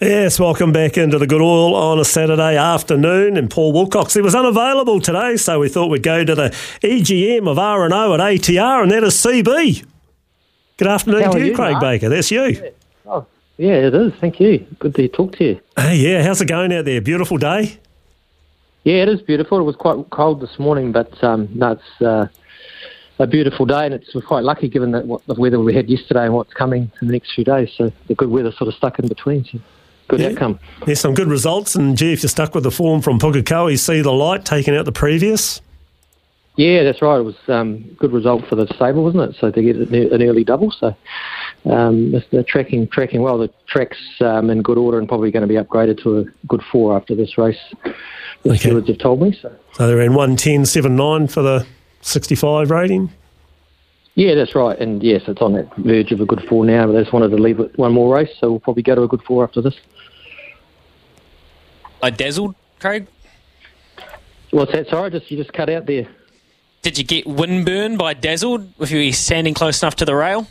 Yes, welcome back into the Good Oil on a Saturday afternoon. And Paul Wilcox, he was unavailable today, so we thought we'd go to the EGM of R and O at ATR, and that is CB. Good afternoon How to you, you, Craig Mark? Baker. That's you. Yeah. Oh, yeah, it is. Thank you. Good to talk to you. Hey, yeah, how's it going out there? Beautiful day. Yeah, it is beautiful. It was quite cold this morning, but um, no, it's uh, a beautiful day, and it's we're quite lucky given that what the weather we had yesterday and what's coming in the next few days. So the good weather sort of stuck in between. So good Yeah. outcome. There's some good results, and gee, if you're stuck with the form from Pukekohe, see the light taking out the previous. Yeah, that's right. It was um, good result for the stable, wasn't it? So they get an early double, so um, they're tracking tracking well. The track's um, in good order and probably going to be upgraded to a good four after this race. The Okay. stewards have told me. So So they're in 110.79 for the 65 rating. yeah, that's right. And yes, it's on that verge of a good four now. But they just wanted to leave it one more race, so we'll probably go to a good four after this. I dazzled, Craig. What's that? Sorry, just you just cut out there. Did you get windburn by dazzled if you were standing close enough to the rail?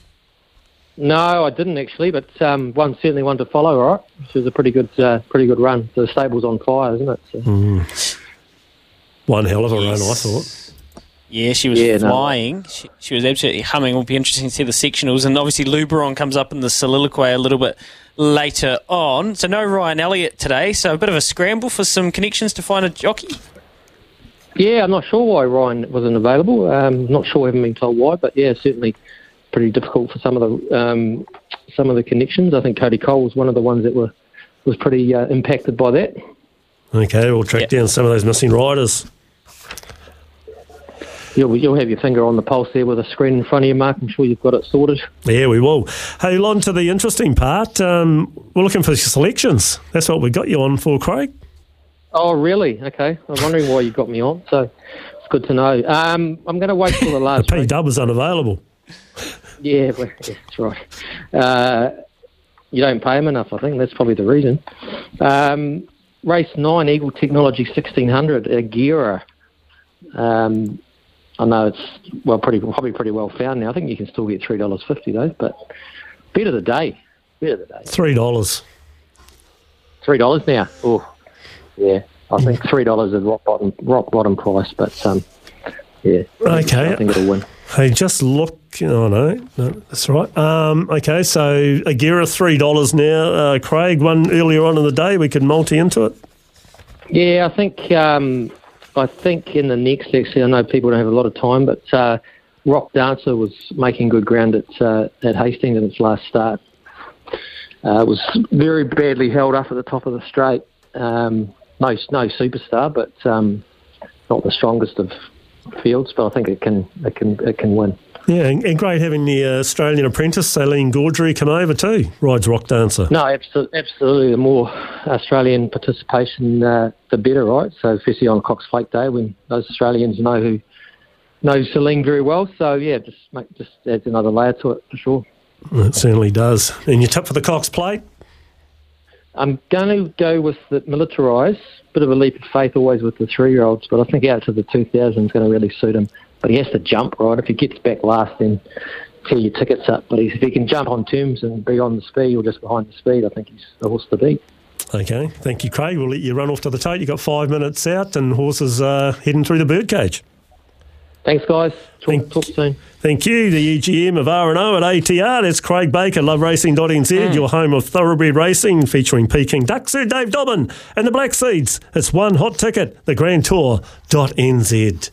No, I didn't actually, but um, one certainly one to follow. All right, which was a pretty good, uh, pretty good run. The stable's on fire, isn't it? So, One hell of a Yes. run, I thought. Yeah, she was Yeah, no. flying. She, she was absolutely humming. It'll be interesting to see the sectionals. And obviously, Luberon comes up in the soliloquy a little bit later on. So, no Ryan Elliot today. So, a bit of a scramble for some connections to find a jockey. yeah, I'm not sure why Ryan wasn't available. Um, not sure, haven't been told why, but yeah, certainly pretty difficult for some of the um, some of the connections. I think Cody Cole was one of the ones that were was pretty uh, impacted by that. Okay, we'll track Yep. down some of those missing riders. You'll, you'll have your finger on the pulse there with a screen in front of you, Mark. I'm sure you've got it sorted. Yeah, we will. Hey, on to the interesting part. Um, we're looking for selections. That's what we got you on for, Craig. Oh, really? Okay. I was wondering why you got me on, so it's good to know. Um, I'm going to wait till the The last P. Dub is unavailable. Yeah, well, yeah, that's right. Uh, you don't pay him enough, I think. That's probably the reason. Um, race 9, Eagle Technology 1600, Agira. Um, I know it's well, pretty probably pretty well found now. I think you can still get $3.50 though, but bet of the day. Bet of the day. Three dollars. $3 now. Oh, yeah. I think $3 is rock bottom, rock bottom price, but um, yeah. Okay. I think it'll win. Hey, just look. Oh no, no, that's right. Um, okay, so Agira three dollars now. Uh, Craig, one earlier on in the day, we could multi into it. Yeah, I think um, I think in the next actually, I know people don't have a lot of time, but uh, Rock Dancer was making good ground at uh, at Hastings in its last start. Uh, it was very badly held up at the top of the straight. Um, no, no superstar, but um, not the strongest of fields. But I think it can it can it can win. Yeah, and, and great having the uh, Australian apprentice Celine Gaudray come over too. Rides Rock Dancer. No, absolutely, absolutely. The more Australian participation, uh, the better, right? So, especially on Cox Plate Day, when those Australians know who know Celine very well. So, yeah, just make, just adds another layer to it for sure. It certainly does. And you tip for the Cox plate. I'm going to go with the Militarize. Bit of a leap of faith always with the three-year-olds, but I think out to the 2000 is going to really suit him. But he has to jump, right? If he gets back last, then tear your tickets up. But if he can jump on terms and be on the speed or just behind the speed, I think he's the horse to beat. Okay, thank you, Craig. We'll let you run off to the tote. You've got five minutes out, and horses uh, heading through the birdcage. Thanks, guys. Talk, Thank- talk soon. Thank you. The EGM of R&O at ATR. That's Craig Baker, loveracing.nz, your home of thoroughbred racing, featuring Peking Duk, Sir Dave Dobbyn, and the Black Seeds. It's one hot ticket, the Grand Tour.nz.